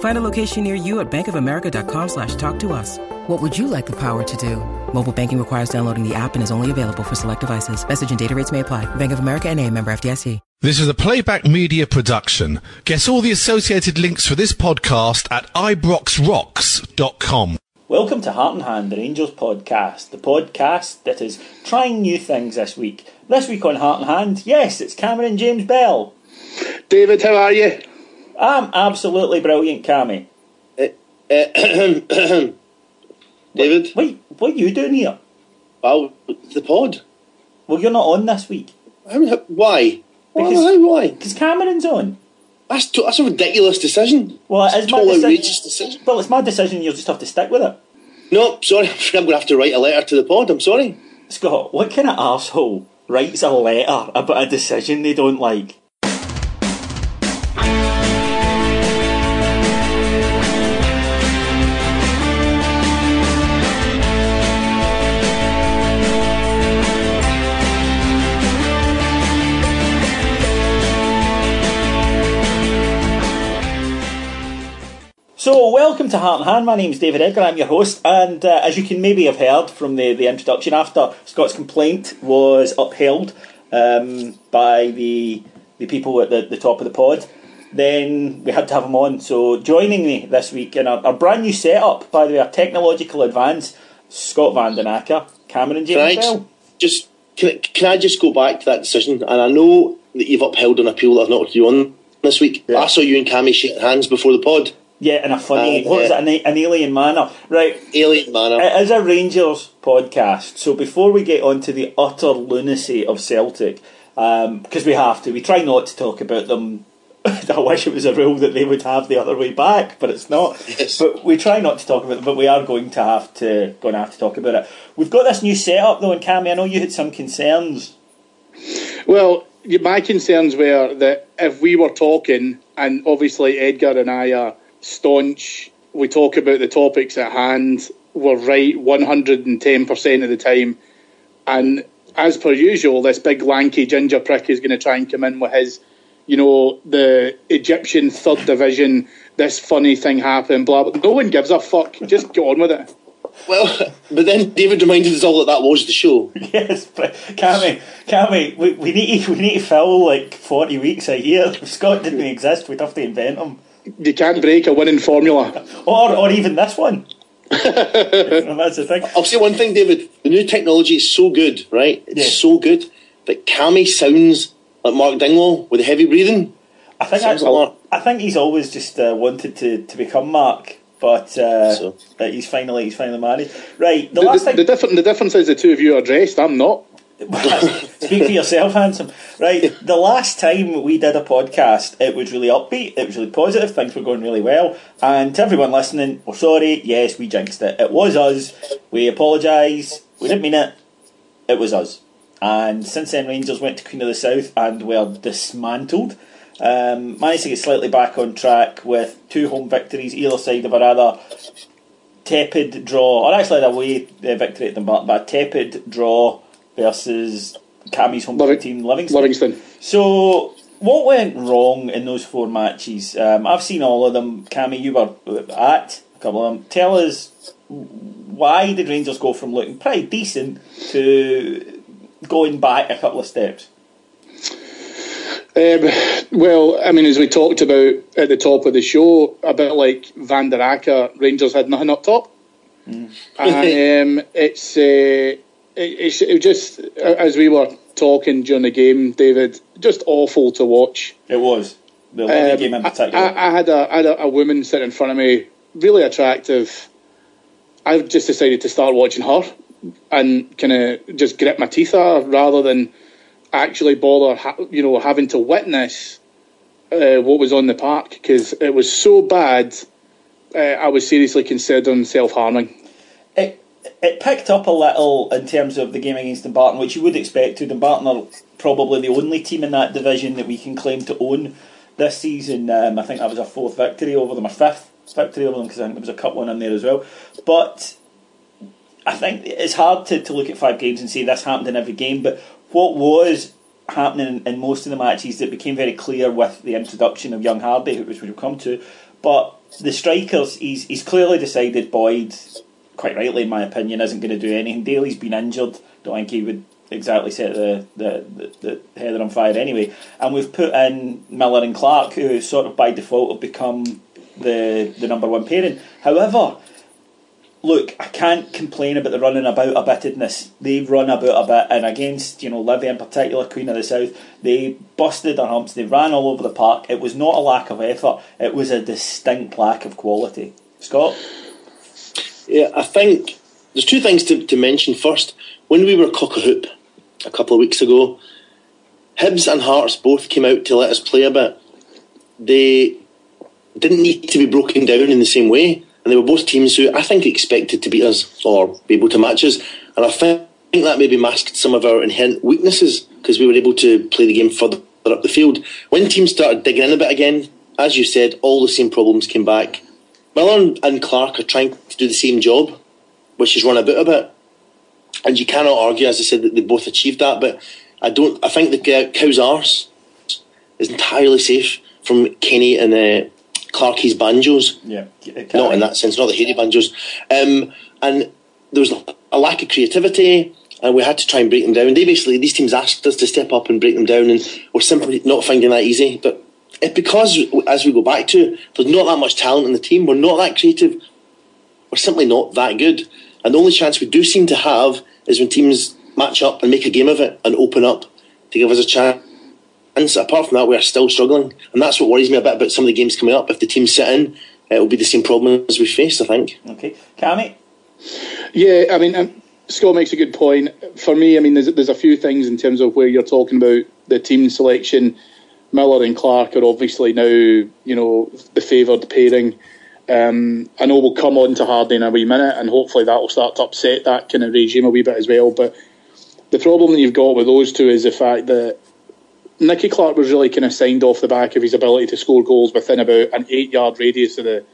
Find a location near you at bankofamerica.com slash talk to us. What would you like the power to do? Mobile banking requires downloading the app and is only available for select devices. Message and data rates may apply. Bank of America and a member FDIC. This is a playback media production. Get all the associated links for this podcast at ibroxrocks.com. Welcome to Heart and Hand, the Rangers podcast, the podcast that is trying new things this week. This week on Heart and Hand, yes, it's Cameron James Bell. David, how are you? I'm absolutely brilliant, Cammy. Uh, uh, David? Wait, what are you doing here? Well, the pod. Well, you're not on this week. How, why? Because, why? Why? Because Cameron's on. That's, to, that's a ridiculous decision. Well, it's my a total decision. outrageous decision. Well, it's my decision. You'll just have to stick with it. No, sorry. I'm going to have to write a letter to the pod. I'm sorry. Scott, what kind of asshole writes a letter about a decision they don't like? So, welcome to Heart and Hand. My name is David Edgar. I'm your host, and uh, as you can maybe have heard from the, the introduction, after Scott's complaint was upheld um, by the the people at the, the top of the pod, then we had to have him on. So, joining me this week in our, our brand new setup, by the way, a technological advance, Scott Van Den Acker, Cameron James Can I just can, I- can I just go back to that decision? And I know that you've upheld an appeal that I've not you on this week. Yeah. I saw you and Cammy shaking hands before the pod. Yeah, in a funny, Uh, what was yeah. it, an, an alien manner. Right, Alien manner. It is a Rangers podcast, so before we get on to the utter lunacy of Celtic, because we have to, we try not to talk about them. I wish it was a rule that they would have the other way back, but it's not. Yes. But we try not to talk about it, but we are going to have to going to have to talk about it. We've got this new setup though, and Cammy, I know you had some concerns. Well, my concerns were that if we were talking, and obviously Edgar and I are staunch, we talk about the topics at hand, we're right 110% of the time. And as per usual, this big lanky ginger prick is going to try and come in with his, you know, the Egyptian third division, this funny thing happened, blah, blah. No one gives a fuck. Just get on with it. well, but then David reminded us all that that was the show. yes, but Cammy, Cammy, we, we need to, we need to fill like forty weeks a year. If Scott didn't exist, we'd have to invent them. You can't break a winning formula. or or even this one. That's the thing. I'll say one thing, David. The new technology is so good, right? It's Yeah. so good that Cammy sounds like Mark Dingwall with the heavy breathing. I think Sounds I, a lot. I think he's always just uh, wanted to, to become Mark, but uh, So. but he's finally he's finally married. Right, the The, last the, the, time. different, the difference is the two of you are dressed. I'm not. Speak for yourself, handsome. Right, the last time we did a podcast, it was really upbeat. It was really positive. Things were going really well. And to everyone listening, we're sorry. Yes, we jinxed it. It was us. We apologise. We didn't mean it. It was us. And since then, Rangers went to Queen of the South and were dismantled. Um, managed to get slightly back on track with two home victories either side of a rather tepid draw, or actually a away uh, victory at the but, but a tepid draw versus Cammy's home Living- team, Livingston. Livingston. So what went wrong in those four matches? Um, I've seen all of them. Cammy, you were at a couple of them. Tell us why did Rangers go from looking pretty decent to going back a couple of steps? Um, well, I mean, as we talked about at the top of the show, a bit like Van der Akker, Rangers had nothing up top. Mm. and um, it's, uh, it, it just, as we were talking during the game, David, just awful to watch. It was. The um, game in particular. I, I, had, a, I had a, a woman sitting in front of me, really attractive. I've just decided to start watching her and kind of just grit my teeth at her rather than actually bother, you know, having to witness uh, what was on the park because it was so bad. Uh, I was seriously considering self harming. It it picked up a little in terms of the game against Dumbarton, which you would expect to. Dumbarton are probably the only team in that division that we can claim to own this season. Um, I think that was our fourth victory over them, our fifth victory over them because I think there was a cup one in there as well. But I think it's hard to, to look at five games and say this happened in every game, but what was happening in most of the matches that became very clear with the introduction of young Hardie, which we'll come to. But the strikers, he's, he's clearly decided Boyd, quite rightly in my opinion, isn't going to do anything. Daly's been injured. Don't think he would exactly set the, the, the, the header on fire anyway. And we've put in Miller and Clark, who sort of by default have become the, the number one pairing. However, look, I can't complain about the running about a bitedness. They run about a bit, and against you know Livy in particular, Queen of the South, they busted their humps. They ran all over the park. It was not a lack of effort; it was a distinct lack of quality. Scott, yeah, I think there's two things to, to mention. First, when we were cock a hoop a couple of weeks ago, Hibs and Hearts both came out to let us play a bit. They didn't need to be broken down in the same way and they were both teams who I think expected to beat us or be able to match us. And I think that maybe masked some of our inherent weaknesses because we were able to play the game further up the field. When teams started digging in a bit again, as you said, all the same problems came back. Miller and Clark are trying to do the same job, which is run a bit a bit. And you cannot argue, as I said, that they both achieved that. But I don't. I think the cow's arse is entirely safe from Kenny and uh, Clarkie's banjos. Yeah, not in that sense, not the hairy banjos. Um, and there was a lack of creativity, and we had to try and break them down. They basically these teams asked us to step up and break them down, and we're simply not finding that easy. But it's because, as we go back to, there's not that much talent in the team. We're not that creative. We're simply not that good. And the only chance we do seem to have is when teams match up and make a game of it and open up to give us a chance and apart from that, we are still struggling, and that's what worries me a bit about some of the games coming up. If the teams sit in, it will be the same problem as we face. I think. Okay, Cammy. Yeah, I mean, um, Scott makes a good point. For me, I mean, there's there's a few things in terms of where you're talking about the team selection. Miller and Clark are obviously now, you know, the favoured pairing. Um, I know we'll come on to Hardie in a wee minute, and hopefully that will start to upset that kind of regime a wee bit as well. But the problem that you've got with those two is the fact that Nicky Clark was really kind of signed off the back of his ability to score goals within about an eight yard radius of the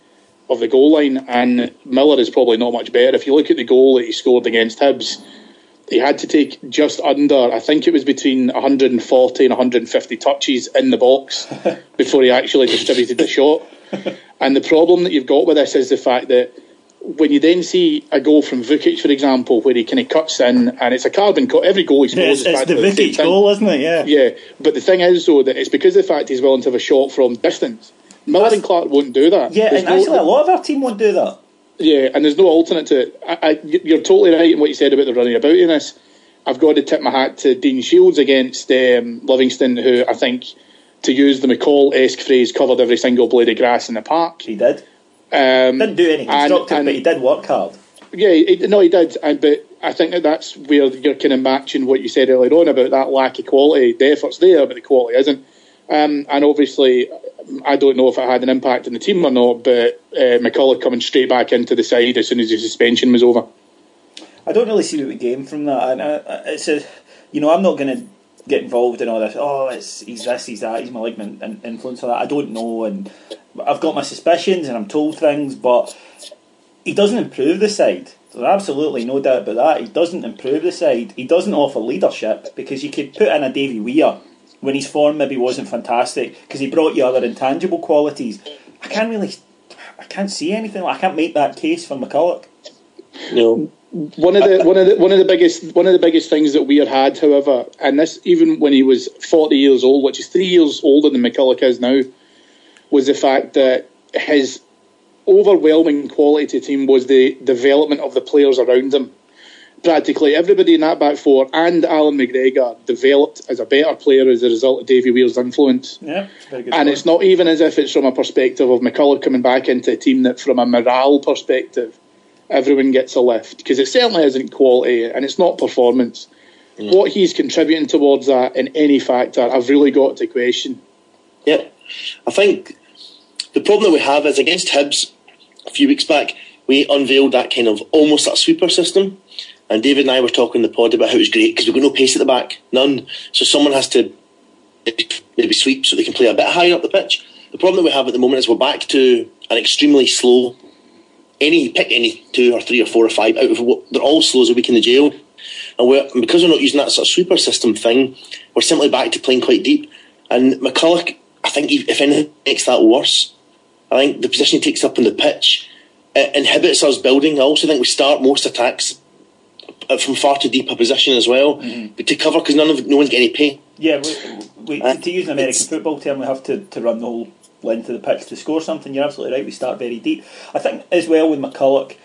of the goal line, and Miller is probably not much better. If you look at the goal that he scored against Hibs, he had to take just under, I think it was between 140 and 150 touches in the box before he actually distributed the shot. And the problem that you've got with this is the fact that when you then see a goal from Vuckic, for example, where he kind of cuts in and it's a carbon cut, every goal he scores yeah, it's, the Vuckic goal, isn't it? Yeah. Yeah, but the thing is, though, that it's because of the fact he's willing to have a shot from distance. Miller and Clark won't do that. Yeah, there's and no, actually, a lot of our team won't do that. Yeah, and there's no alternate to it. I, I, you're totally right in what you said about the running about in this. I've got to tip my hat to Dean Shiels against um, Livingston, who I think, to use the McCall esque phrase, covered every single blade of grass in the park. He did. Um, Didn't do anything constructive, and, but he did work hard. Yeah, he, no, he did. And, but I think that that's where you're kind of matching what you said earlier on about that lack of quality. The effort's there, but the quality isn't. Um, and obviously, I don't know if it had an impact on the team or not, but uh, McCulloch coming straight back into the side as soon as the suspension was over. I don't really see what we gained from that. And uh, it's a, you know, I'm not going to get involved in all this. Oh, it's he's this, he's that, he's malignant and influence of that. I don't know, and I've got my suspicions and I'm told things, but he doesn't improve the side. There's absolutely no doubt about that. He doesn't improve the side. He doesn't offer leadership because you could put in a Davy Weir when his form maybe wasn't fantastic because he brought you other intangible qualities. I can't really, I can't see anything. I can't make that case for McCulloch. No. One of the one of the one of the biggest one of the biggest things that Weir had, however, and this even when he was forty years old, which is three years older than McCulloch is now, was the fact that his overwhelming quality to team was the development of the players around him. Practically everybody in that back four and Allan McGregor developed as a better player as a result of Davy Weir's influence. Yeah, and point. it's not even as if it's from a perspective of McCulloch coming back into a team that, from a morale perspective, everyone gets a lift because it certainly isn't quality and it's not performance. Mm. What he's contributing towards that in any factor, I've really got to question. Yeah, I think the problem that we have is against Hibs a few weeks back, we unveiled that kind of almost that sweeper system. And David and I were talking in the pod about how it was great because we've got no pace at the back, none. So someone has to maybe sweep so they can play a bit higher up the pitch. The problem that we have at the moment is we're back to an extremely slow. Any pick any two or three or four or five out of what they're all slow as a week in the jail, and we're because we're not using that sort of sweeper system thing, we're simply back to playing quite deep. And McCulloch, I think if anything makes that worse. I think the position he takes up on the pitch inhibits us building. I also think we start most attacks from far too deep a position as well, mm-hmm. but to cover because none of no one's getting any pay. Yeah, we, we, uh, to use an American football term, we have to, to run the whole length of the pitch to score something. You're absolutely right. We start very deep. I think as well with McCulloch.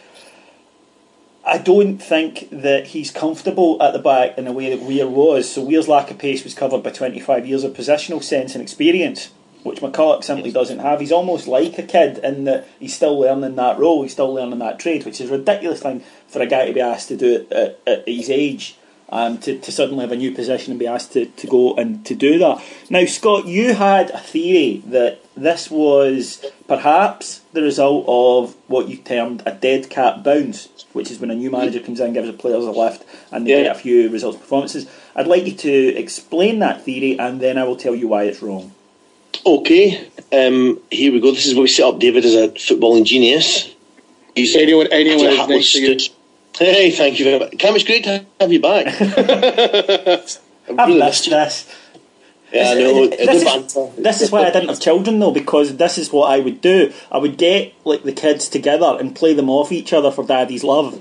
I don't think that he's comfortable at the back in the way that Weir was. So Weir's lack of pace was covered by 25 years of positional sense and experience which McCulloch simply doesn't have. He's almost like a kid in that he's still learning that role, he's still learning that trade, which is a ridiculous thing for a guy to be asked to do it at, at his age. Um, to, to suddenly have a new position and be asked to, to go and to do that. Now, Scott, you had a theory that this was perhaps the result of what you termed a dead cat bounce, which is when a new manager comes in, gives the players a lift, and they yeah. get a few results performances. I'd like you to explain that theory, and then I will tell you why it's wrong. Okay, um, here we go. This is where we set up David as a footballing genius. He's anyone, anyone is next to you. Hey, thank you very much. Cam, it's great to have you back. I've really missed this. Yeah, I know. This, is, this is why I didn't have children though, because this is what I would do. I would get like the kids together and play them off each other for daddy's love.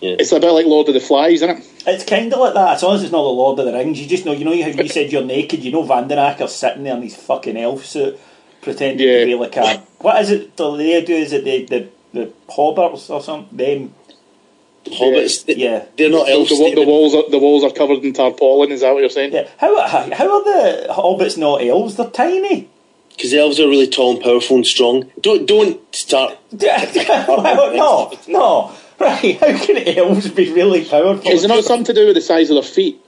Yeah. It's a bit like Lord of the Flies, isn't it? It's kind of like that. As long as it's not the Lord of the Rings, you just know. You know how you said you're naked. You know Van den Akker sitting there in his fucking elf suit, pretending yeah. to be like a what is it? The they do is it the the the hobbits or something? Them. The hobbits, yeah, they're not elves. The, the, walls are the walls are covered in tarpaulin. Is that what you're saying? Yeah. How how are the hobbits not elves? They're tiny. Because the elves are really tall and powerful and strong. Don't don't start. well, no, no. Right, how can elves be really powerful? Is it not something to do with the size of their feet?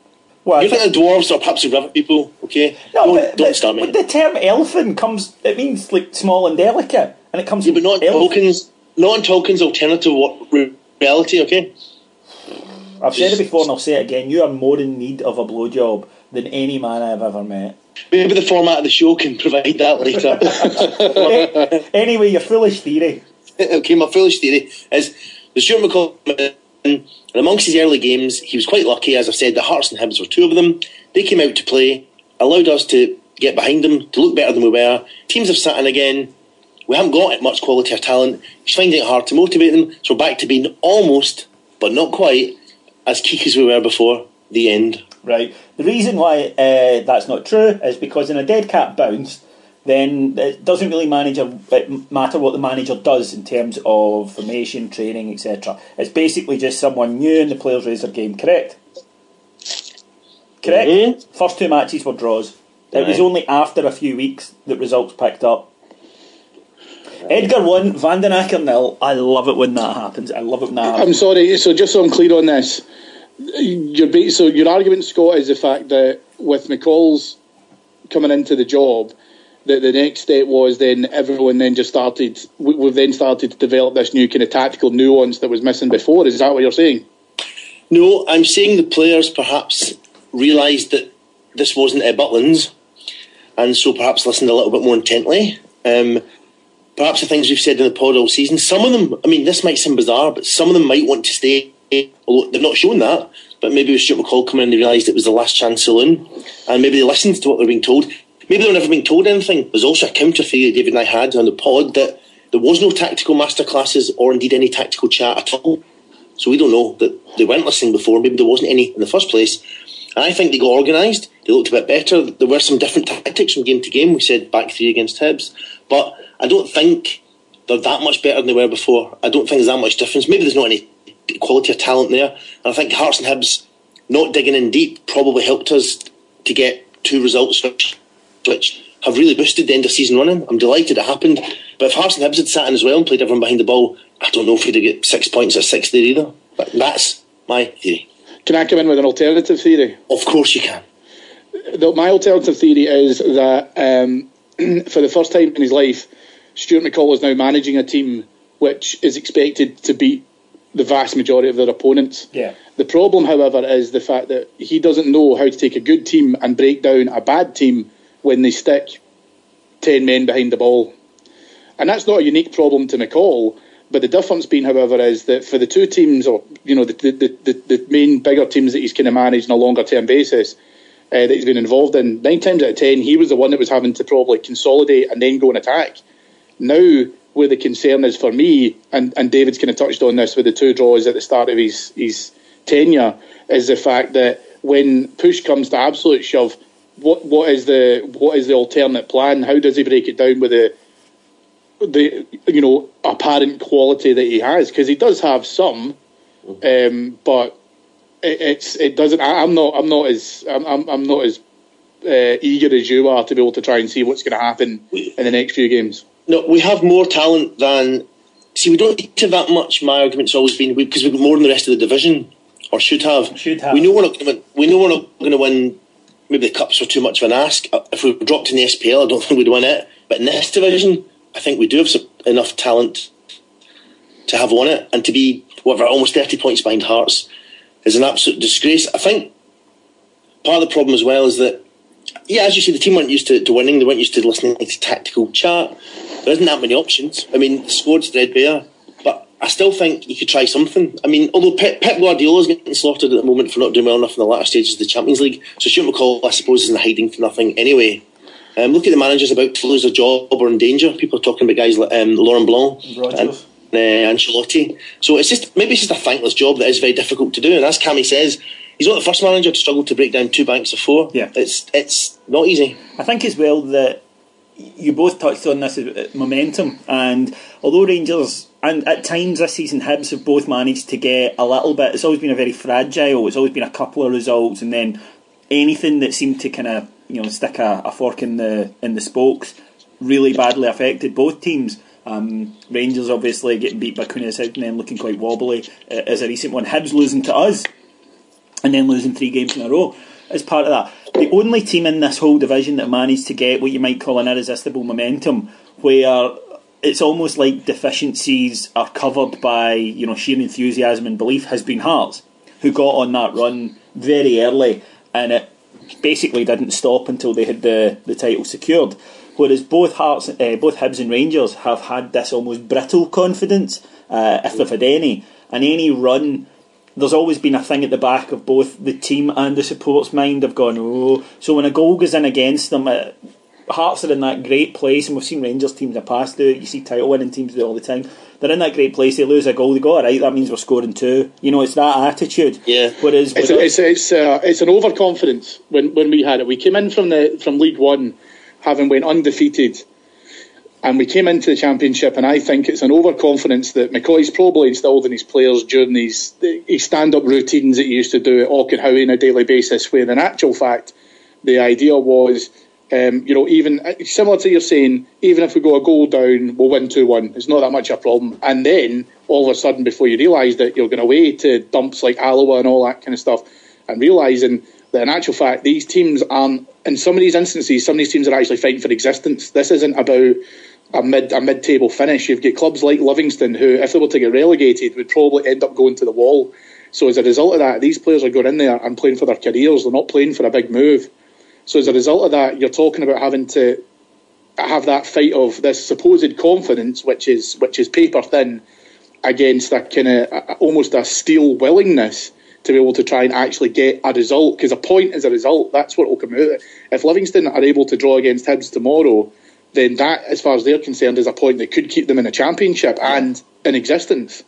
Well, you think the dwarves are perhaps the river people, okay? No, don't, but, don't start me. But the term elfin comes, it means like small and delicate, and it comes yeah, but not elf. Tolkien's, not in Tolkien's alternative reality, okay? I've said it before and I'll say it again. You are more in need of a blowjob than any man I've ever met. Maybe the format of the show can provide that later. anyway, your foolish theory. okay, my foolish theory is the Stuart McCall, and amongst his early games, he was quite lucky. As I've said, the Hearts and Hibs were two of them. They came out to play, allowed us to get behind them, to look better than we were. Teams have sat in again. We haven't got much quality or talent. He's finding it hard to motivate them. So we're back to being almost, but not quite, as keek as we were before the end. Right. The reason why uh, that's not true is because in a dead cat bounce, then it doesn't really manager matter what the manager does in terms of formation, training, etc. It's basically just someone new and the players raise their game. Correct. Correct. Mm-hmm. First two matches were draws. It was only after a few weeks that results picked up. Edgar won, Van den Akker nil. I love it when that happens. I love it when that happens. I'm sorry, so just so I'm clear on this, your so your argument, Scott, is the fact that with McCall's coming into the job, the, the next step was then everyone then just started. We've then started to develop this new kind of tactical nuance that was missing before. Is that what you're saying? No, I'm saying the players perhaps realised that this wasn't a Butlins, and so perhaps listened a little bit more intently. Um, perhaps the things we've said in the pod all season. Some of them, I mean, this might seem bizarre, but some of them might want to stay. Although they've not shown that, but maybe with Stuart McCall coming in, they realised it was the last chance saloon, and maybe they listened to what they were being told. Maybe they've never been told anything. There's also a counter theory David and I had on the pod that there was no tactical masterclasses or indeed any tactical chat at all. So we don't know that they weren't listening before. Maybe there wasn't any in the first place. And I think they got organised. They looked a bit better. There were some different tactics from game to game. We said back three against Hibs, but I don't think they're that much better than they were before. I don't think there's that much difference. Maybe there's not any quality of talent there. And I think Hearts and Hibs not digging in deep probably helped us to get two results which have really boosted the end of season running. I'm delighted it happened. But if Hearts and Hibs had sat in as well and played everyone behind the ball, I don't know if we'd have get six points or six there either. But that's my theory. Can I come in with an alternative theory? Of course you can. The, my alternative theory is that um, for the first time in his life, Stuart McCall is now managing a team which is expected to beat the vast majority of their opponents. Yeah. The problem, however, is the fact that he doesn't know how to take a good team and break down a bad team when they stick 10 men behind the ball. And that's not a unique problem to McCall. But the difference being, however, is that for the two teams, or you know, the the, the, the main bigger teams that he's kind of managed on a longer term basis, uh, that he's been involved in, nine times out of ten, he was the one that was having to probably consolidate and then go and attack. Now, where the concern is for me, and, and David's kind of touched on this with the two draws at the start of his his tenure, is the fact that when push comes to absolute shove, what what is the what is the alternate plan? How does he break it down with the the you know apparent quality that he has because he does have some, um, but it, it's it doesn't. I, am not I'm not as I'm I'm I'm not as uh, eager as you are to be able to try and see what's going to happen in the next few games. No, we have more talent than. See, we don't need to that much. My argument's always been because we've got more than the rest of the division, or should have. Should have. We know we're not. Gonna, we know we're not going to win. Maybe the cups were too much of an ask. Uh, if we dropped in the SPL, I don't think we'd win it. But in this division, I think we do have some, enough talent to have won it and to be whatever almost thirty points behind Hearts is an absolute disgrace. I think part of the problem as well is that yeah, as you say, the team weren't used to, to winning. They weren't used to listening to tactical chat. There isn't that many options. I mean, the squad's threadbare, I still think you could try something. I mean, although Pep, Pep is getting slaughtered at the moment for not doing well enough in the latter stages of the Champions League, so Stuart McCall, I suppose, isn't hiding for nothing anyway. Um, look at the managers about to lose a job or in danger. People are talking about guys like um, Laurent Blanc and uh, Ancelotti. So it's just maybe it's just a thankless job that is very difficult to do. And as Cammy says, he's not the first manager to struggle to break down two banks of four. Yeah, it's it's not easy. I think as well that you both touched on this uh, momentum, and although Rangers and at times this season Hibs have both managed to get a little bit. It's always been a very fragile. It's always been a couple of results, and then anything that seemed to kind of you know stick a, a, fork in the in the spokes really badly affected both teams. Um, Rangers obviously getting beat by Queen and then looking quite wobbly uh, as a recent one. Hibs losing to us and then losing three games in a row as part of that. The only team in this whole division that managed to get what you might call an irresistible momentum, where it's almost like deficiencies are covered by you know sheer enthusiasm and belief, has been Hearts, who got on that run very early, and it basically didn't stop until they had the, the title secured. Whereas both Hearts, uh, both Hibs and Rangers have had this almost brittle confidence, uh, if they've had any, and any run. There's always been a thing at the back of both the team and the support's mind of going, oh. So when a goal goes in against them, uh, Hearts are in that great place, and we've seen Rangers teams in the past do it. You see title winning teams do it all the time. They're in that great place. They lose a goal, they go all right. That means we're scoring two. You know, it's that attitude. Yeah. Whereas it's a, it's it's, uh, it's an overconfidence when when we had it. We came in from the from League One, having went undefeated, and we came into the Championship. And I think it's an overconfidence that McCoist's probably instilled in his players during these his stand up routines that he used to do at Auchenhowie on a daily basis. Where in actual fact, the idea was um, you know, even similar to you're saying, even if we go a goal down, we'll win 2 1. It's not that much of a problem. And then, all of a sudden, before you realise that you're going away to dumps like Alloa and all that kind of stuff, and realising that in actual fact, these teams aren't, in some of these instances, some of these teams are actually fighting for existence. This isn't about a mid a mid table finish. You've got clubs like Livingston who, if they were to get relegated, would probably end up going to the wall. So as a result of that, these players are going in there and playing for their careers. They're not playing for a big move. So as a result of that, you're talking about having to have that fight of this supposed confidence, which is which is paper thin, against a kind of almost a steel willingness to be able to try and actually get a result because a point is a result. That's what will come out. If Livingston are able to draw against Hibs tomorrow, then that, as far as they're concerned, is a point that could keep them in a championship and in existence.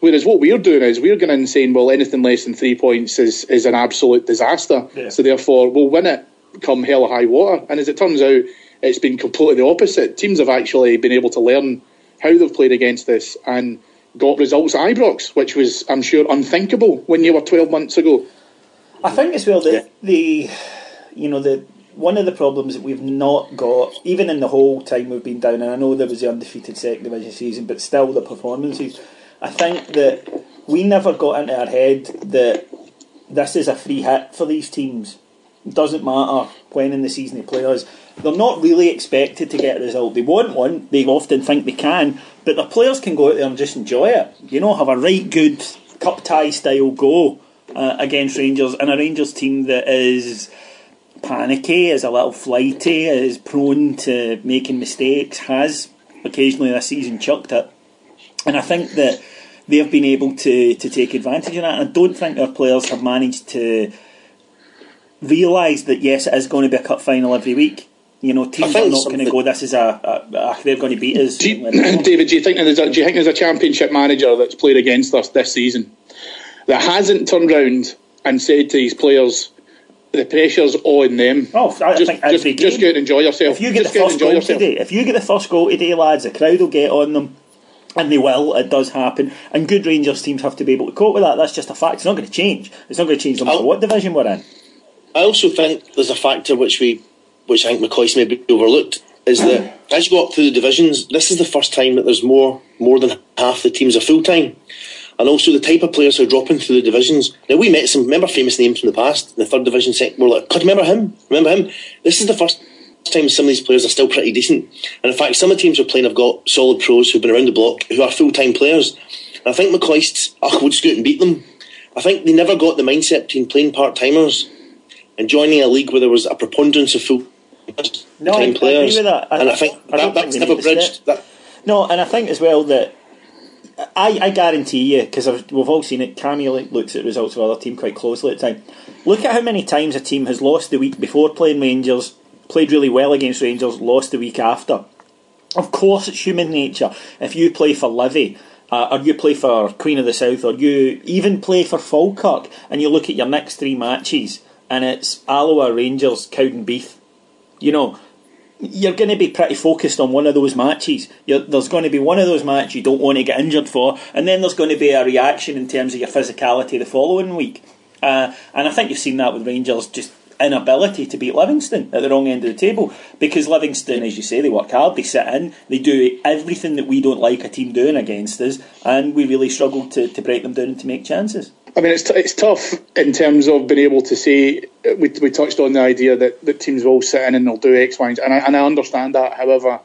Whereas what we're doing is we're going in saying, well, anything less than three points is, is an absolute disaster. Yeah. So therefore, we'll win it come hell or high water. And as it turns out, it's been completely the opposite. Teams have actually been able to learn how they've played against this and got results at Ibrox, which was, I'm sure, unthinkable when you were 12 months ago. I think as well that yeah. the, you know, the one of the problems that we've not got, even in the whole time we've been down, and I know there was the undefeated second division season, but still the performances. I think that we never got into our head that this is a free hit for these teams. It doesn't matter when in the season they play us. They're not really expected to get a result. They want one. They often think they can, but the players can go out there and just enjoy it. You know, have a right good cup tie style go uh, against Rangers and a Rangers team that is panicky, is a little flighty, is prone to making mistakes, has occasionally this season chucked it. And I think that they've been able to, to take advantage of that. And I don't think our players have managed to realise that yes, it is going to be a cup final every week. You know, teams are not going to go. This is a, a, a, they're going to beat us. Do you, David, do you think there's a, do you think there's a championship manager that's played against us this season that hasn't turned round and said to his players, the pressure's on them. Oh, I just, think just, just go and enjoy yourself. If you get just the first goal today, if you get the first goal today, lads, the crowd will get on them and they will. It does happen, and good Rangers teams have to be able to cope with that. That's just a fact. It's not going to change. It's not going to change no matter what division we're in. I also think there's a factor which we, which I think McCoist maybe overlooked, is that as you go up through the divisions, this is the first time that there's more more than half the teams are full time. And also the type of players who are dropping through the divisions. Now we met some remember famous names from the past in the third division second we're like, God remember him? Remember him? This is the first time some of these players are still pretty decent. And in fact, some of the teams we're playing have got solid pros who've been around the block who are full time players. And I think McCoist, oh, we'll just go out and beat them. I think they never got the mindset between playing part timers and joining a league where there was a preponderance of full no, time players. I agree with that. I, and I think I that, that's never bridged. That. No, and I think as well that I, I guarantee you, because we've all seen it, Camille looks at results of other team quite closely at the time. Look at how many times a team has lost the week before playing Rangers, played really well against Rangers, lost the week after. Of course, it's human nature. If you play for Livy, uh, or you play for Queen of the South, or you even play for Falkirk, and you look at your next three matches, and it's Alloa, Rangers, Cowdenbeath, you know, you're going to be pretty focused on one of those matches. You're, there's going to be one of those matches you don't want to get injured for, and then there's going to be a reaction in terms of your physicality the following week. Uh, and I think you've seen that with Rangers just inability to beat Livingston at the wrong end of the table because Livingston, as you say, they work hard, they sit in, they do everything that we don't like a team doing against us, and we really struggle to, to break them down and to make chances. I mean, it's, t- it's tough in terms of being able to say, we, we touched on the idea that, that teams will sit in and they'll do X, Y, and, and I, and I understand that. However,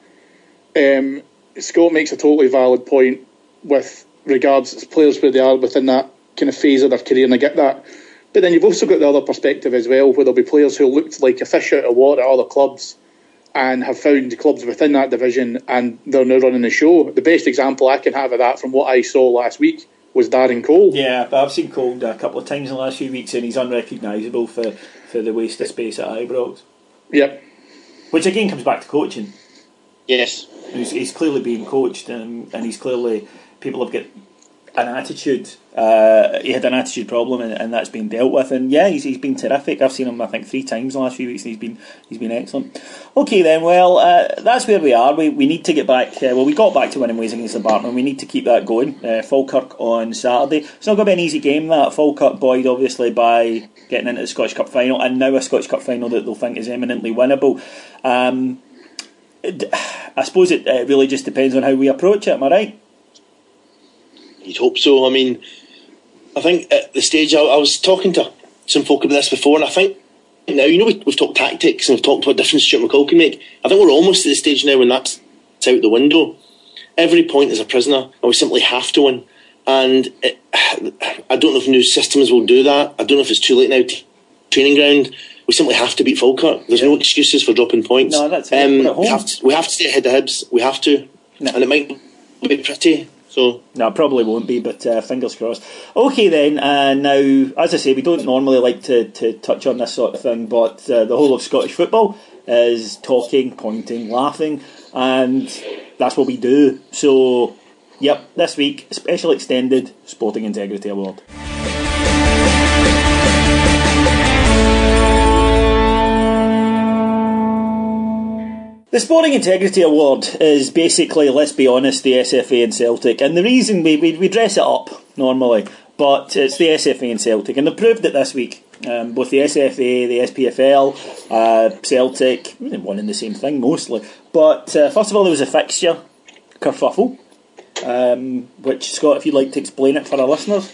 um, Scott makes a totally valid point with regards to players where they are within that kind of phase of their career, and I get that. But then you've also got the other perspective as well, where there'll be players who looked like a fish out of water at other clubs and have found clubs within that division and they're now running the show. The best example I can have of that from what I saw last week was Darren Cole. Yeah, but I've seen Cole a couple of times in the last few weeks and he's unrecognisable for, for the waste of space at Ibrox. Yep. Which again comes back to coaching. Yes. He's, he's clearly being coached and, and he's clearly, people have got an attitude. Uh, he had an attitude problem, and, and, that's been dealt with. And yeah, he's, he's been terrific. I've seen him, I think, three times the last few weeks, and he's been he's been excellent. Okay, then. Well, uh, that's where we are. We, we need to get back. Uh, well, we got back to winning ways against Dumbarton. We need to keep that going. Uh, Falkirk on Saturday. It's not going to be an easy game. That Falkirk buoyed obviously by getting into the Scottish Cup final, and now a Scottish Cup final that they'll think is eminently winnable. Um, I suppose it really just depends on how we approach it. Am I right? You'd hope so. I mean, I think at the stage I, I was talking to some folk about this before, and I think now you know we, have talked tactics and we've talked what difference Stuart McCall can make. I think we're almost at the stage now when that's out the window. Every point is a prisoner, and we simply have to win. And it, I don't know if new systems will do that. I don't know if it's too late now. Training ground, we simply have to beat Falkirk. There's yeah. no excuses for dropping points. No, that's um, we have to we have to stay ahead of Hibs. We have to, no. and it might be pretty So no, probably won't be, but uh, fingers crossed. Okay, then. Uh, now, as I say, we don't normally like to, to touch on this sort of thing, but uh, the whole of Scottish football is talking, pointing, laughing, and that's what we do. So, yep, this week, special extended Sporting Integrity Award. The Sporting Integrity Award is basically, let's be honest, the SFA and Celtic. And the reason we, we, we dress it up normally, but it's the SFA and Celtic. And they proved it this week. Um, both the SFA, the SPFL, uh, Celtic, one and the same thing mostly. But uh, first of all, there was a fixture kerfuffle, um, which, Scott, if you'd like to explain it for our listeners.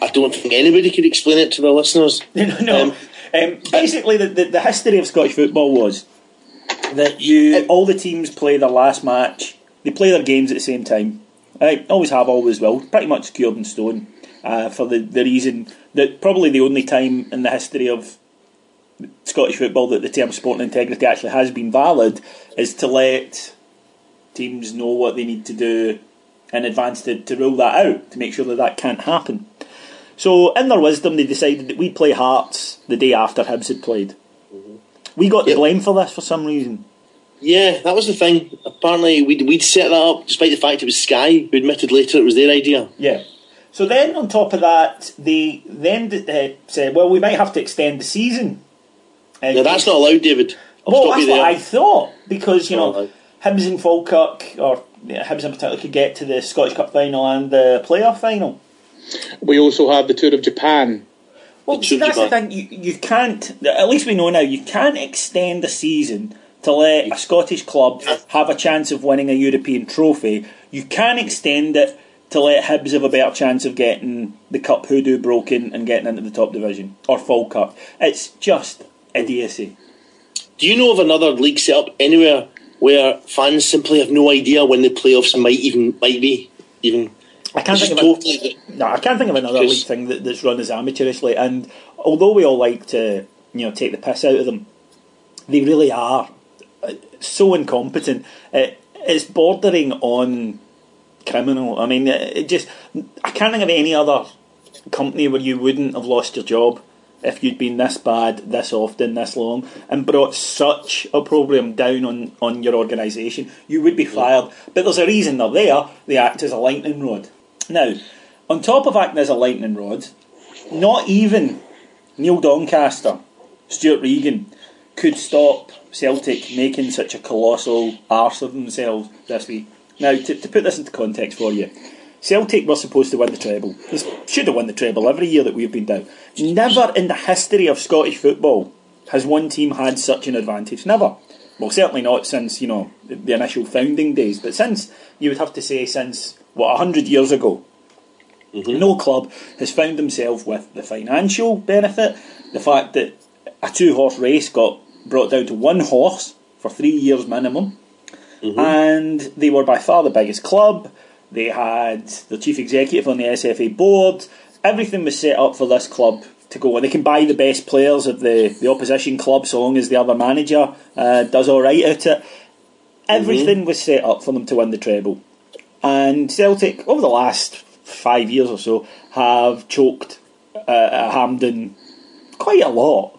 I don't think anybody could explain it to the listeners. no, no. Um, um, basically, the, the, the history of Scottish football was that you all the teams play their last match. They play their games at the same time. I always have, always will. Pretty much secured in stone. Uh, for the, the reason that probably the only time in the history of Scottish football that the term sporting integrity actually has been valid is to let teams know what they need to do in advance to, to rule that out, to make sure that that can't happen. So, in their wisdom, they decided that we'd play Hearts the day after Hibs had played. We got the yep. blame for this for some reason. Yeah, that was the thing. Apparently, we'd, we'd set that up despite the fact it was Sky who admitted later it was their idea. Yeah. So then, on top of that, they then uh, said, well, we might have to extend the season. And no, that's not allowed, David. I'll well, that's what I thought. Because, you know, Hibs and Falkirk, or yeah, Hibs in particular, could get to the Scottish Cup final and the playoff final. We also have the Tour of Japan well, see, that's the thing. You, you can't. At least we know now. You can't extend a season to let a Scottish club have a chance of winning a European trophy. You can extend it to let Hibs have a better chance of getting the cup hoodoo broken and getting into the top division or full cup. It's just idiocy. Do you know of another league set up anywhere where fans simply have no idea when the playoffs might even might be even I can't think of totally a, no, I can't think of another league thing that, that's run as amateurishly. And although we all like to, you know, take the piss out of them, they really are uh, so incompetent. It, it's bordering on criminal. I mean, it just I can't think of any other company where you wouldn't have lost your job if you'd been this bad, this often, this long, and brought such a program down on, on your organisation, you would be fired. But there's a reason they're there. They act as a lightning rod. Now, on top of acting as a lightning rod, not even Neil Doncaster, Stewart Regan, could stop Celtic making such a colossal arse of themselves this week. Now, to, to put this into context for you, Celtic were supposed to win the treble. They should have won the treble every year that we've been down. Never in the history of Scottish football has one team had such an advantage. Never. Well, certainly not since, you know, the initial founding days, but since, you would have to say, since what, 100 years ago, mm-hmm. no club has found himself with the financial benefit, the fact that a two horse race got brought down to one horse for three years minimum, mm-hmm. and they were by far the biggest club. They had the chief executive on the SFA board. Everything was set up for this club to go. They can buy the best players of the, the opposition club so long as the other manager uh, does all right at it. Everything mm-hmm. was set up for them to win the treble. And Celtic, over the last five years or so, have choked uh, at Hampden quite a lot.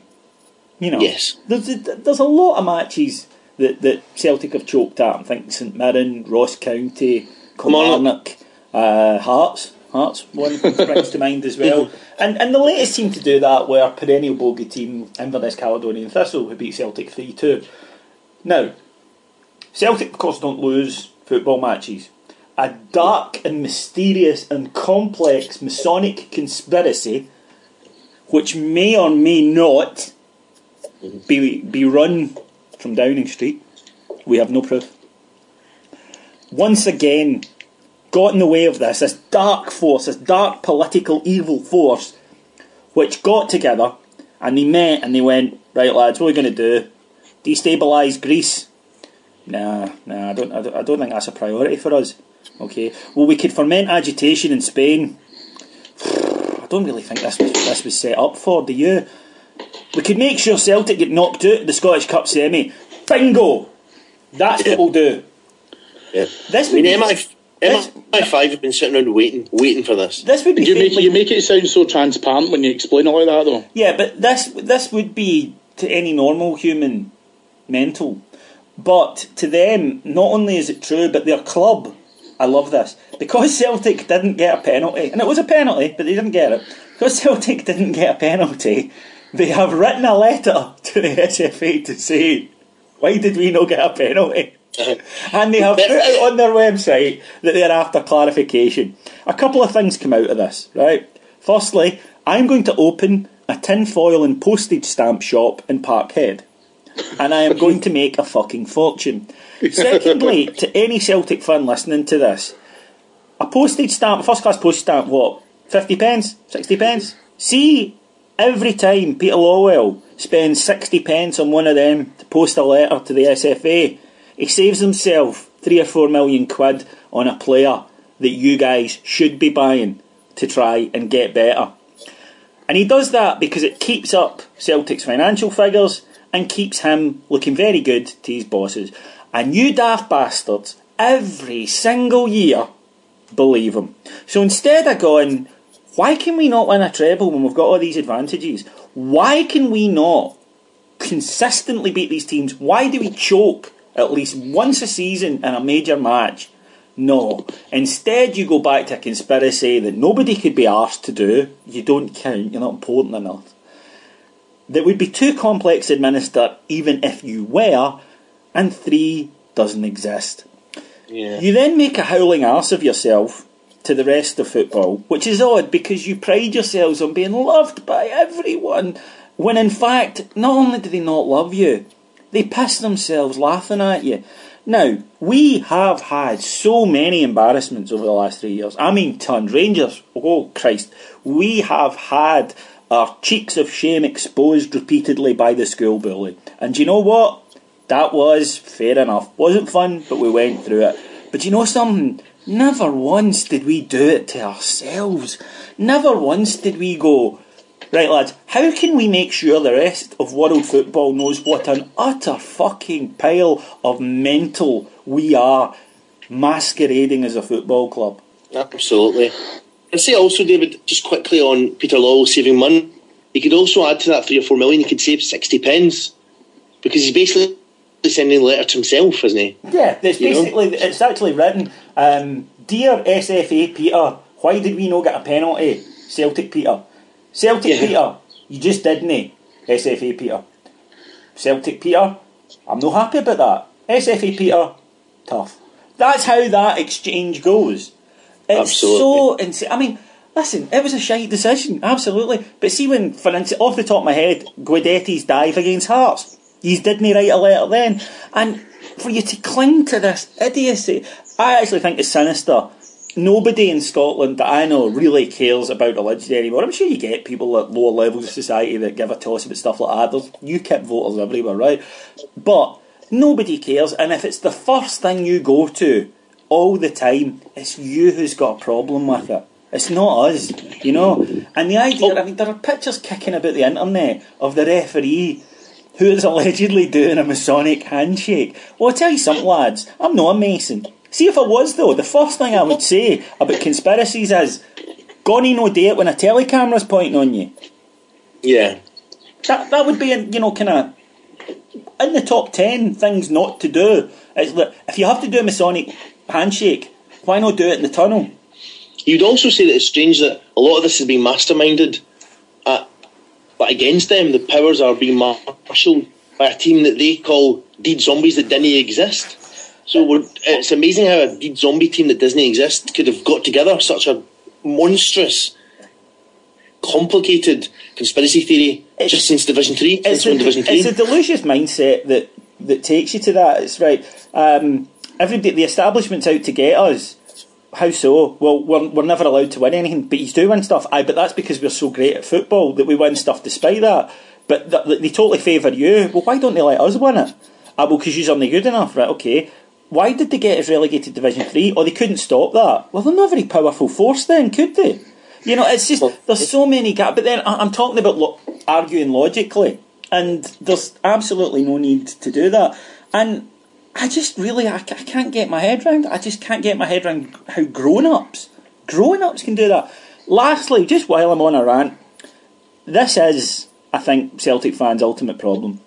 You know, yes. There's a, there's a lot of matches that, that Celtic have choked at. I think St Mirren, Ross County, Kilmarnock, uh, Hearts. Hearts one springs to mind as well. And and the latest team to do that were perennial bogey team Inverness Caledonian Thistle, who beat Celtic 3 2. Now, Celtic, of course, don't lose football matches a dark and mysterious and complex Masonic conspiracy which may or may not be, be run from Downing Street. We have no proof. Once again, got in the way of this, this dark force, this dark political evil force, which got together and they met and they went, right lads, what are we going to do? Destabilise Greece? Nah, nah, I don't, I don't, I don't think that's a priority for us. Okay. Well, we could ferment agitation in Spain. I don't really think this was this was set up for. Do you? We could make sure Celtic get knocked out of the Scottish Cup semi. Bingo. That's yeah. what we'll do. Yeah. This I mean, MI, MI5 have been sitting around waiting, waiting for this. This would be You make, you make it sound so transparent when you explain it like that, though. Yeah, but this this would be to any normal human mental. But to them, not only is it true, but their club, I love this. Because Celtic didn't get a penalty, and it was a penalty, but they didn't get it. Because Celtic didn't get a penalty, they have written a letter to the SFA to say, why did we not get a penalty? and they have put out on their website that they're after clarification. A couple of things come out of this, right? Firstly, I'm going to open a tinfoil and postage stamp shop in Parkhead. And I am going to make a fucking fortune. Secondly, to any Celtic fan listening to this, a postage stamp, first class postage stamp, what? 50 pence? 60 pence? See, every time Peter Lawwell spends 60 pence on one of them to post a letter to the SFA, he saves himself three or four million quid on a player that you guys should be buying to try and get better. And he does that because it keeps up Celtic's financial figures and keeps him looking very good to his bosses. And you daft bastards, every single year, believe him. So instead of going, why can we not win a treble when we've got all these advantages? Why can we not consistently beat these teams? Why do we choke at least once a season in a major match? No. Instead, you go back to a conspiracy that nobody could be asked to do. You don't count, you're not important enough. That would be too complex to administer even if you were, and three doesn't exist. Yeah. You then make a howling ass of yourself to the rest of football, which is odd because you pride yourselves on being loved by everyone, when in fact, not only do they not love you, they piss themselves laughing at you. Now, we have had so many embarrassments over the last three years. I mean, tons. Rangers, oh Christ, we have had our cheeks of shame exposed repeatedly by the school bully. And you know what? That was fair enough. Wasn't fun, but we went through it. But you know something? Never once did we do it to ourselves. Never once did we go, right lads, how can we make sure the rest of world football knows what an utter fucking pile of mental we are masquerading as a football club? Absolutely. I'd say also, David, just quickly on Peter Lawwell saving money, he could also add to that three or four million, he could save 60 pence because he's basically sending a letter to himself, isn't he? Yeah, it's You know? basically it's actually written. Um, Dear SFA Peter, why did we not get a penalty? Celtic Peter, Celtic Yeah. Peter, you just didn't. eh? SFA Peter, Celtic Peter, I'm not happy about that. SFA Peter, tough. That's how that exchange goes. It's so insane. I mean, listen, it was a shite decision, absolutely. But see, when, for instance, off the top of my head, Guidetti's dive against Hearts, you didn't write a letter then. And for you to cling to this idiocy, I actually think it's sinister. Nobody in Scotland that I know really cares about religion anymore. I'm sure you get people at lower levels of society that give a toss about stuff like that. There's UKIP voters everywhere, right? But nobody cares, and if it's the first thing you go to all the time, it's you who's got a problem with it. It's not us, you know. And the idea, I mean, there are pictures kicking about the internet of the referee who is allegedly doing a Masonic handshake. Well, I'll tell you something, lads. I'm not a Mason. See, if I was, though, the first thing I would say about conspiracies is gonna no it when a telecamera's pointing on you. Yeah. That, that would be, you know, kind of in the top 10 things not to do. It's that if you have to do a Masonic handshake, why not do it in the tunnel? You'd also say that it's strange that a lot of this is being masterminded at, but against them. The powers are being marshalled by a team that they call deed zombies that didn't exist. So it's amazing how a deed zombie team that doesn't exist could have got together such a monstrous, complicated conspiracy theory It's- just since Division Three. it's Since a, Division Three? it's a delusive mindset that that takes you to that. It's right. Um, everybody, the establishment's out to get us. How so? Well, we're, we're never allowed to win anything, but he's doing stuff. Aye, but that's because we're so great at football that we win stuff despite that. But th- th- they totally favour you. Well, why don't they let us win it? Ah, well, because you're not good enough, right? Okay. Why did they get us relegated to Division Three? Or they couldn't stop that? Well, they're not a very powerful force then, could they? You know, it's just there's so many gaps. But then I- I'm talking about lo- arguing logically, and there's absolutely no need to do that. And I just really, I, I can't get my head round. I just can't get my head round how grown-ups, grown-ups can do that. Lastly, just while I'm on a rant, this is, I think, Celtic fans' ultimate problem.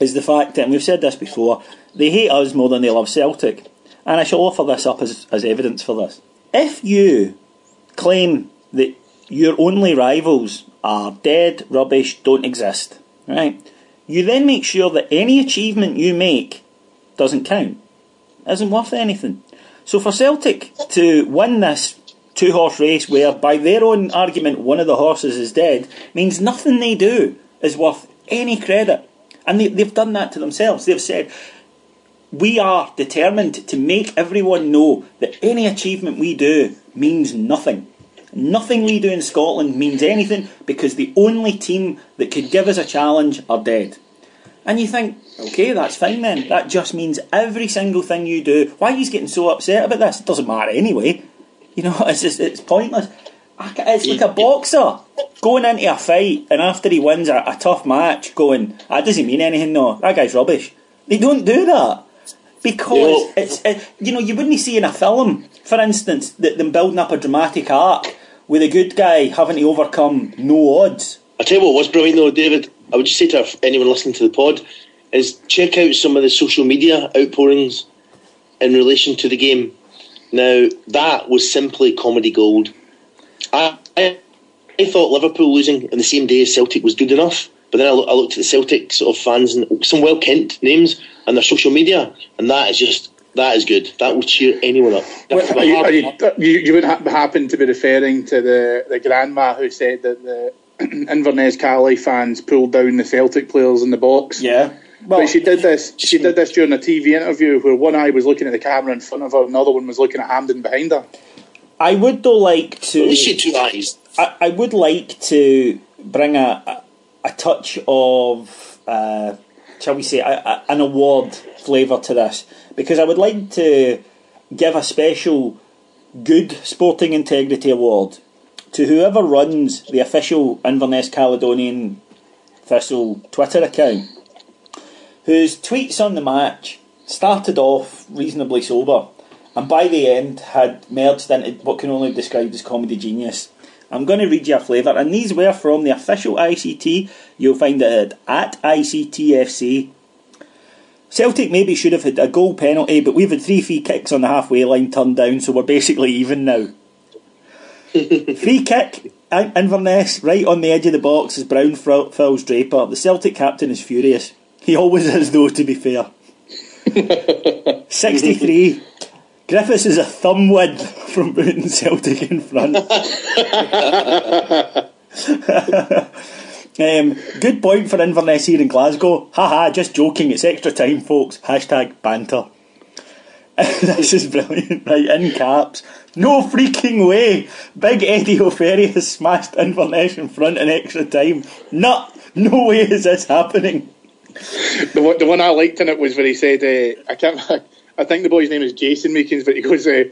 Is the fact that, and we've said this before, they hate us more than they love Celtic. And I shall offer this up as, as evidence for this. If you claim that your only rivals are dead, rubbish, don't exist, right? You then make sure that any achievement you make doesn't count, isn't worth anything. So for Celtic to win this two horse race, where by their own argument one of the horses is dead, means nothing they do is worth any credit. And they, they've done that to themselves. They've said, we are determined to make everyone know that any achievement we do means nothing. Nothing we do in Scotland means anything because the only team that could give us a challenge are dead. And you think, okay, that's fine then. That just means every single thing you do. Why are you getting so upset about this? It doesn't matter anyway. You know, it's just it's pointless. It's like a boxer going into a fight and after he wins a, a tough match, going, ah, that doesn't mean anything. No, that guy's rubbish. They don't do that because it's it, you know you wouldn't see in a film, for instance, that them building up a dramatic arc with a good guy having to overcome no odds. I tell you what was brilliant though, David. I would just say to anyone listening to the pod is check out some of the social media outpourings in relation to the game. Now that was simply comedy gold. I, I, I thought Liverpool losing in the same day as Celtic was good enough, but then I, I looked at the Celtic sort of fans and some well kent names and their social media, and that is just that is good. That will cheer anyone up. Well, are you, are you, you, you, would ha- happen to be referring to the, the grandma who said that the Inverness Caley fans pulled down the Celtic players in the box. Yeah. Well, but she did this. She did this during a TV interview where one eye was looking at the camera in front of her, and the other one was looking at Hampden behind her. I would though like to. Well, she two eyes. I, I, would like to bring a a, a touch of, uh, shall we say, a, an award flavour to this because I would like to give a special good sporting integrity award to whoever runs the official Inverness Caledonian Thistle Twitter account, whose tweets on the match started off reasonably sober and by the end had merged into what can only be described as comedy genius. I'm going to read you a flavour, and these were from the official ICT. You'll find it at ICTFC. Celtic maybe should have had a goal penalty, but we've had three free kicks on the halfway line turned down, so we're basically even now. Free kick, Inverness, right on the edge of the box as Brown fouls Draper. The Celtic captain is furious. He always is, though, to be fair. 63. Griffiths is a thumb width from putting Celtic in front. um, good point for Inverness here in Glasgow. Haha, just joking. It's extra time, folks. Hashtag banter. this is brilliant, right? In caps. No freaking way! Big Eddie Ofere has smashed Inverness in front in extra time. No, no way is this happening. The one, the one I liked in it was where he said, uh, "I can't." I think the boy's name is Jason Meekings, but he goes, uh,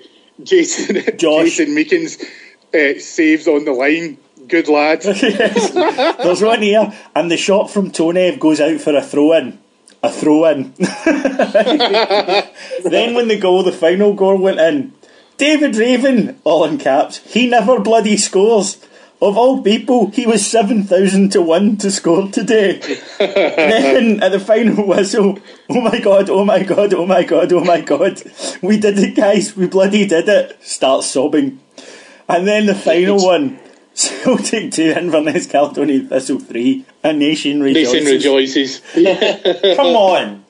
"Jason, Jason Meekings uh, saves on the line." Good lad. There's one here, and the shot from Tonev goes out for a throw in a throw in. then when the goal, the final goal went in, David Raven, all in caps, he never bloody scores. Of all people, he was 7,000 to 1 to score today. then at the final whistle, oh my god, oh my god, oh my god, oh my god. We did it, guys, we bloody did it. Start sobbing. And then the final one, Celtic 2, Inverness Caledonian Thistle 3, a nation rejoices. Nation rejoices. Come on.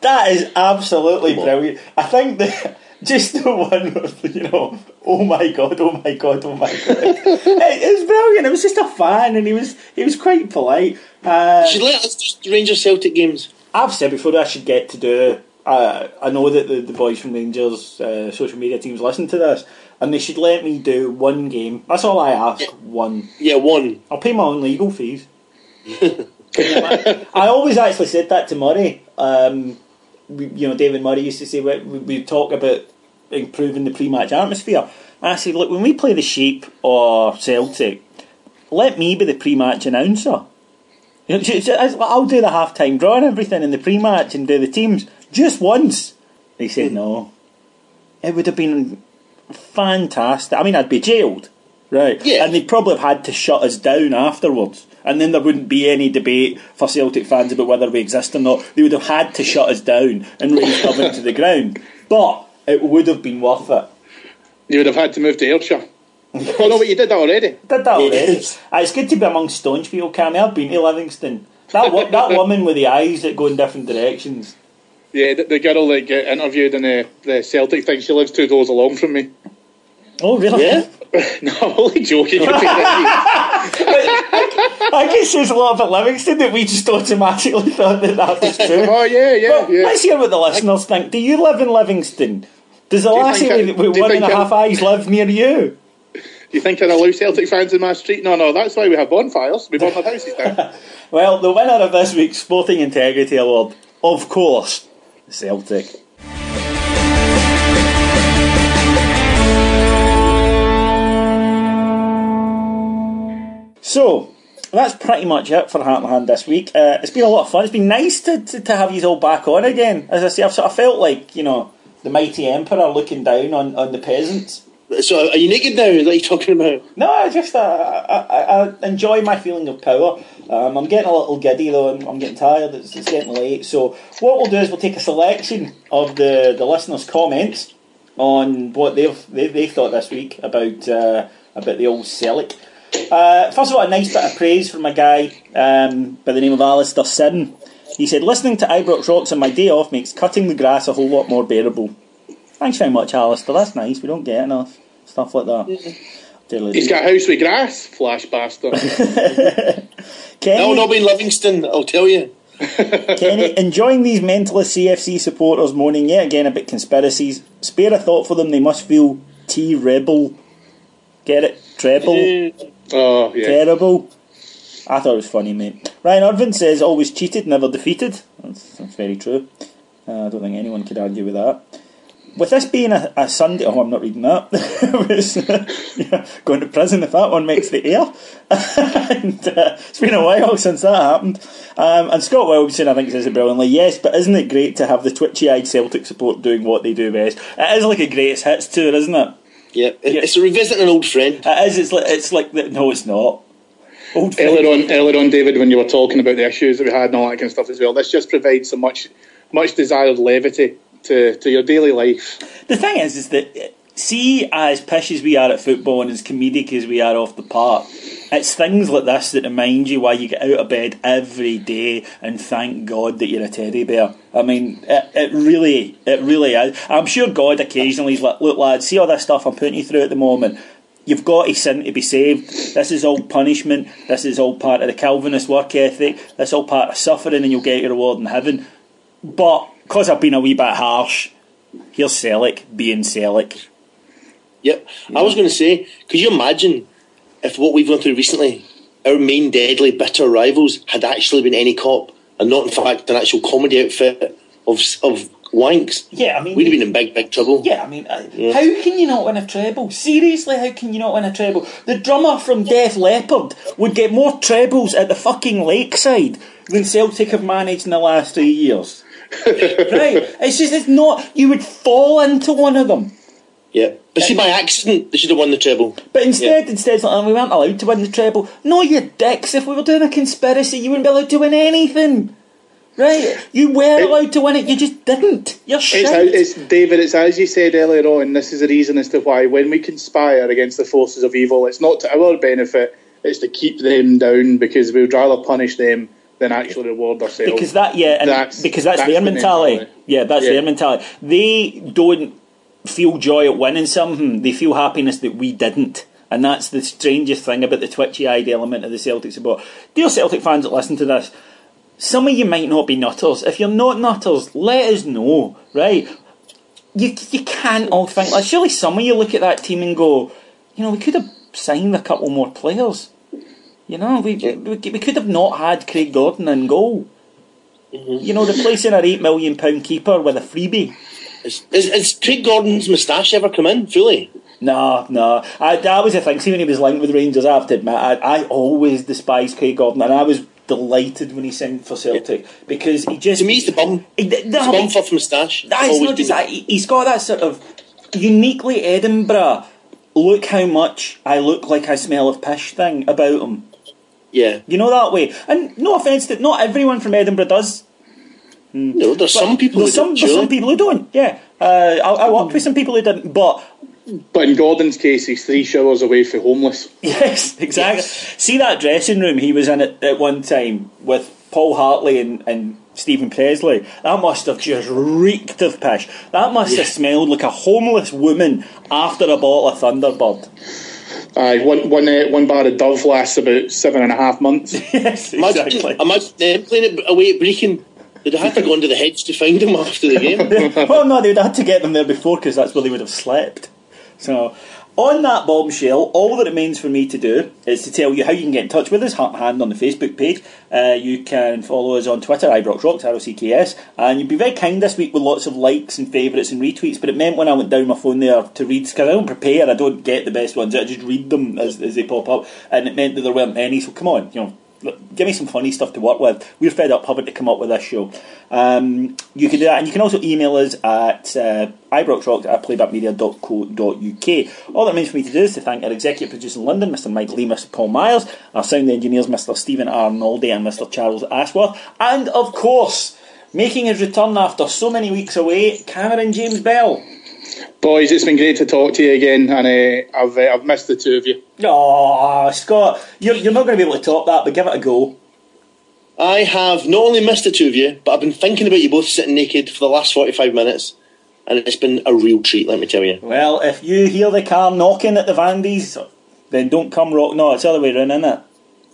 That is absolutely brilliant. I think that just the one with, you know, oh my god, oh my god, oh my god. it, it was brilliant. It was just a fan and he was he was quite polite. Uh, should let us just Rangers Celtic games. I've said before I should get to do uh, I know that the, the boys from Rangers uh, social media teams listen to this and they should let me do one game. That's all I ask. One. Yeah, one. I'll pay my own legal fees. I always actually said that to Murray. Um, we, you know, David Murray used to say we, we talk about improving the pre-match atmosphere. And I said, look, when we play the Sheep or Celtic, let me be the pre-match announcer. I'll do the half-time draw and everything in the pre-match and do the teams. just once. He said no. It would have been fantastic. I mean, I'd be jailed, right? Yeah. And they'd probably have had to shut us down afterwards. And then there wouldn't be any debate for Celtic fans about whether we exist or not. They would have had to shut us down and raze Dublin to the ground. But it would have been worth it. You would have had to move to Ayrshire. oh no, but you did that already. Did that already. Yes. Ah, It's good to be amongst staunch people, Cammy. I've been to Livingston. That wo- that woman with the eyes that go in different directions. Yeah, the, the girl that get interviewed in the, the Celtic thing, she lives two doors along from me. Oh, really? Yeah? no, I'm only joking. I guess there's a lot about Livingston that we just automatically thought that that was true. oh yeah, yeah, Well, yeah. Let's hear what the listeners think. Do you live in Livingston? Does the you lassie with, do with one and a half eyes live near you? Do you think I'd allow Celtic fans in my street? No, no, that's why we have bonfires. We burn our houses down. Well, the winner of this week's Sporting Integrity Award, of course, Celtic. So, that's pretty much it for Heart and Hand this week. Uh, it's been a lot of fun. It's been nice to, to, to have you all back on again. As I say, I've sort of felt like, you know, the mighty emperor looking down on, on the peasants. So are you naked now? Is that you're talking about? No, I just uh, I, I, I enjoy my feeling of power. Um, I'm getting a little giddy though. I'm, I'm getting tired. It's, it's getting late. So what we'll do is we'll take a selection of the, the listeners' comments on what they've they, they thought this week about uh, about the old Celic. Uh, first of all, a nice bit of praise from a guy um, by the name of Alistair Sidden. He said, "Listening to Ibrox Rocks on my day off makes cutting the grass a whole lot more bearable." Thanks very much, Alistair. That's nice. We don't get enough stuff like that. Dearly He's do. got a house with grass, flash bastard. Kenny, No, not in Livingston, I'll tell you. Kenny, enjoying these mentalist CFC supporters moaning yet again about conspiracies. Spare a thought for them. They must feel T rebel. Get it? Treble. Oh yeah. Terrible. I thought it was funny, mate. Ryan Irvin says always cheated, never defeated. That's, that's very true. Uh, I don't think anyone could argue with that. With this being a, a Sunday, oh, I'm not reading that. Was, yeah, going to prison if that one makes the air. and, uh, it's been a while since that happened. Um, and Scott Wilson, I think, says it brilliantly. Yes, but isn't it great to have the twitchy-eyed Celtic support doing what they do best? It is like a greatest hits tour, isn't it? Yeah, Yeah. it's a revisiting an old friend. It is. It's like it's like the, no, it's not. Old friend. Earlier on, earlier on, David, when you were talking about the issues that we had and all that kind of stuff as well, this just provides so much, much desired levity to, to your daily life. The thing is, is that see, as pish as we are at football and as comedic as we are off the park, it's things like this that remind you why you get out of bed every day and thank God that you're a teddy bear. I mean, it, it really, it really is. I'm sure God occasionally is like, look, lads, see all this stuff I'm putting you through at the moment. You've got to sin to be saved. This is all punishment. This is all part of the Calvinist work ethic. This is all part of suffering, and you'll get your reward in heaven. But because I've been a wee bit harsh, here's Celic being Celic. Yep. I was going to say, could you imagine if what we've gone through recently, our main deadly bitter rivals, had actually been any cop and not, in fact, an actual comedy outfit of of wanks? Yeah, I mean- we'd have been in big, big trouble. Yeah, I mean, uh, how can you not win a treble? Seriously, how can you not win a treble? The drummer from Def Leppard would get more trebles at the fucking lakeside than Celtic have managed in the last three years. right? It's just, it's not, you would fall into one of them. Yeah. But see, by accident, they should have won the treble. But instead, instead, it's like, "Oh, we weren't allowed to win the treble. No, you dicks. If we were doing a conspiracy, you wouldn't be allowed to win anything. Right? You were allowed to win it, you just didn't. You're shit. It's, it's David. It's as you said earlier on. This is the reason as to why when we conspire against the forces of evil, it's not to our benefit. It's to keep them down because we would rather punish them than actually reward ourselves. because that yeah and That's- because that's, that's their the mentality. mentality. yeah that's Yeah. their mentality they don't feel joy at winning something hmm, they feel happiness that we didn't. And that's the strangest thing about the twitchy eyed element of the Celtic support. Dear Celtic fans that listen to this some of you might not be nutters. If you're not nutters let us know right? You, you can't all think like surely some of you look at that team and go you know we could have signed a couple more players. You know, we, we, we could have not had Craig Gordon in goal. Mm-hmm. You know, replacing our eight million pound keeper with a freebie. Is, is, is Craig Gordon's moustache ever come in fully? No, no. I, that was the thing. See, when he was linked with Rangers, I have to admit, I, I always despised Craig Gordon, and I was delighted when he signed for Celtic because he just To me, it's the bum. He, the, It's the bum fluff moustache. Always not just that. He- He's got that sort of uniquely Edinburgh. Look how much I look like I smell of pish thing about him. Yeah. You know that way. And no offence that not everyone from Edinburgh does. No, there's some people There's who some, do, there's some people who don't. Yeah, uh, I, I worked with some people who didn't, but But in Gordon's case, he's three showers away from homeless. Yes, exactly. See that dressing room he was in at, at one time with Paul Hartley and, and Steven Pressley. That must have just reeked of pish. That must have smelled like a homeless woman after a bottle of Thunderbird. Aye, one, one, uh, one bar of Dove lasts about seven and a half months. yes, Imagine, exactly. imagine them playing it away at Brechin. They'd have to go into the hedge to find him after the game. well, no, they'd had to get them there before because that's where they would have slept. So, on that bombshell, all that remains for me to do is to tell you how you can get in touch with us. Heart and Hand on the Facebook page. Uh, you can follow us on Twitter, IBroxRocks, R-O-C-K-S. And you'd be very kind this week with lots of likes and favourites and retweets, but it meant when I went down my phone there to read, because I don't prepare, I don't get the best ones, I just read them as, as they pop up, and it meant that there weren't any, so come on, you know, give me some funny stuff to work with. We're fed up having to come up with this show. Um, you can do that, and you can also email us at uh, ibroxrock at playbackmedia.co.uk. All that remains for me to do is to thank our executive producer in London, Mr. Mike Lee, Mr. Paul Miles, our sound engineers, Mr. Stephen Arnoldi and Mr. Charles Ashworth, and of course, making his return after so many weeks away, Cameron James Bell. Boys, it's been great to talk to you again, and uh, I've, uh, I've missed the two of you. Oh, Scot, you're, you're not going to be able to top that, but give it a go. I have not only missed the two of you, but I've been thinking about you both sitting naked for the last 45 minutes, and it's been a real treat, let me tell you. Well, if you hear the car knocking at the Vandies, then don't come rock. No, it's the other way around, isn't it?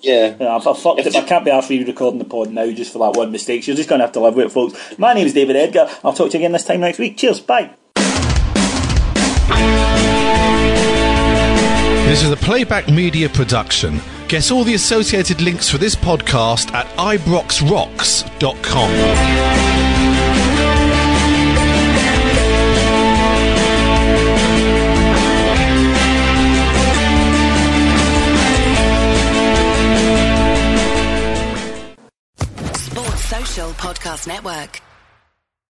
Yeah. Yeah, I've, I've fucked If it. I can't be after you recording the pod now just for that one mistake. So you're just going to have to live with it, folks. My name is David Edgar. I'll talk to you again this time next week. Cheers. Bye. This is a playback media production. Get all the associated links for this podcast at ibroxrocks.com. Sports Social Podcast Network.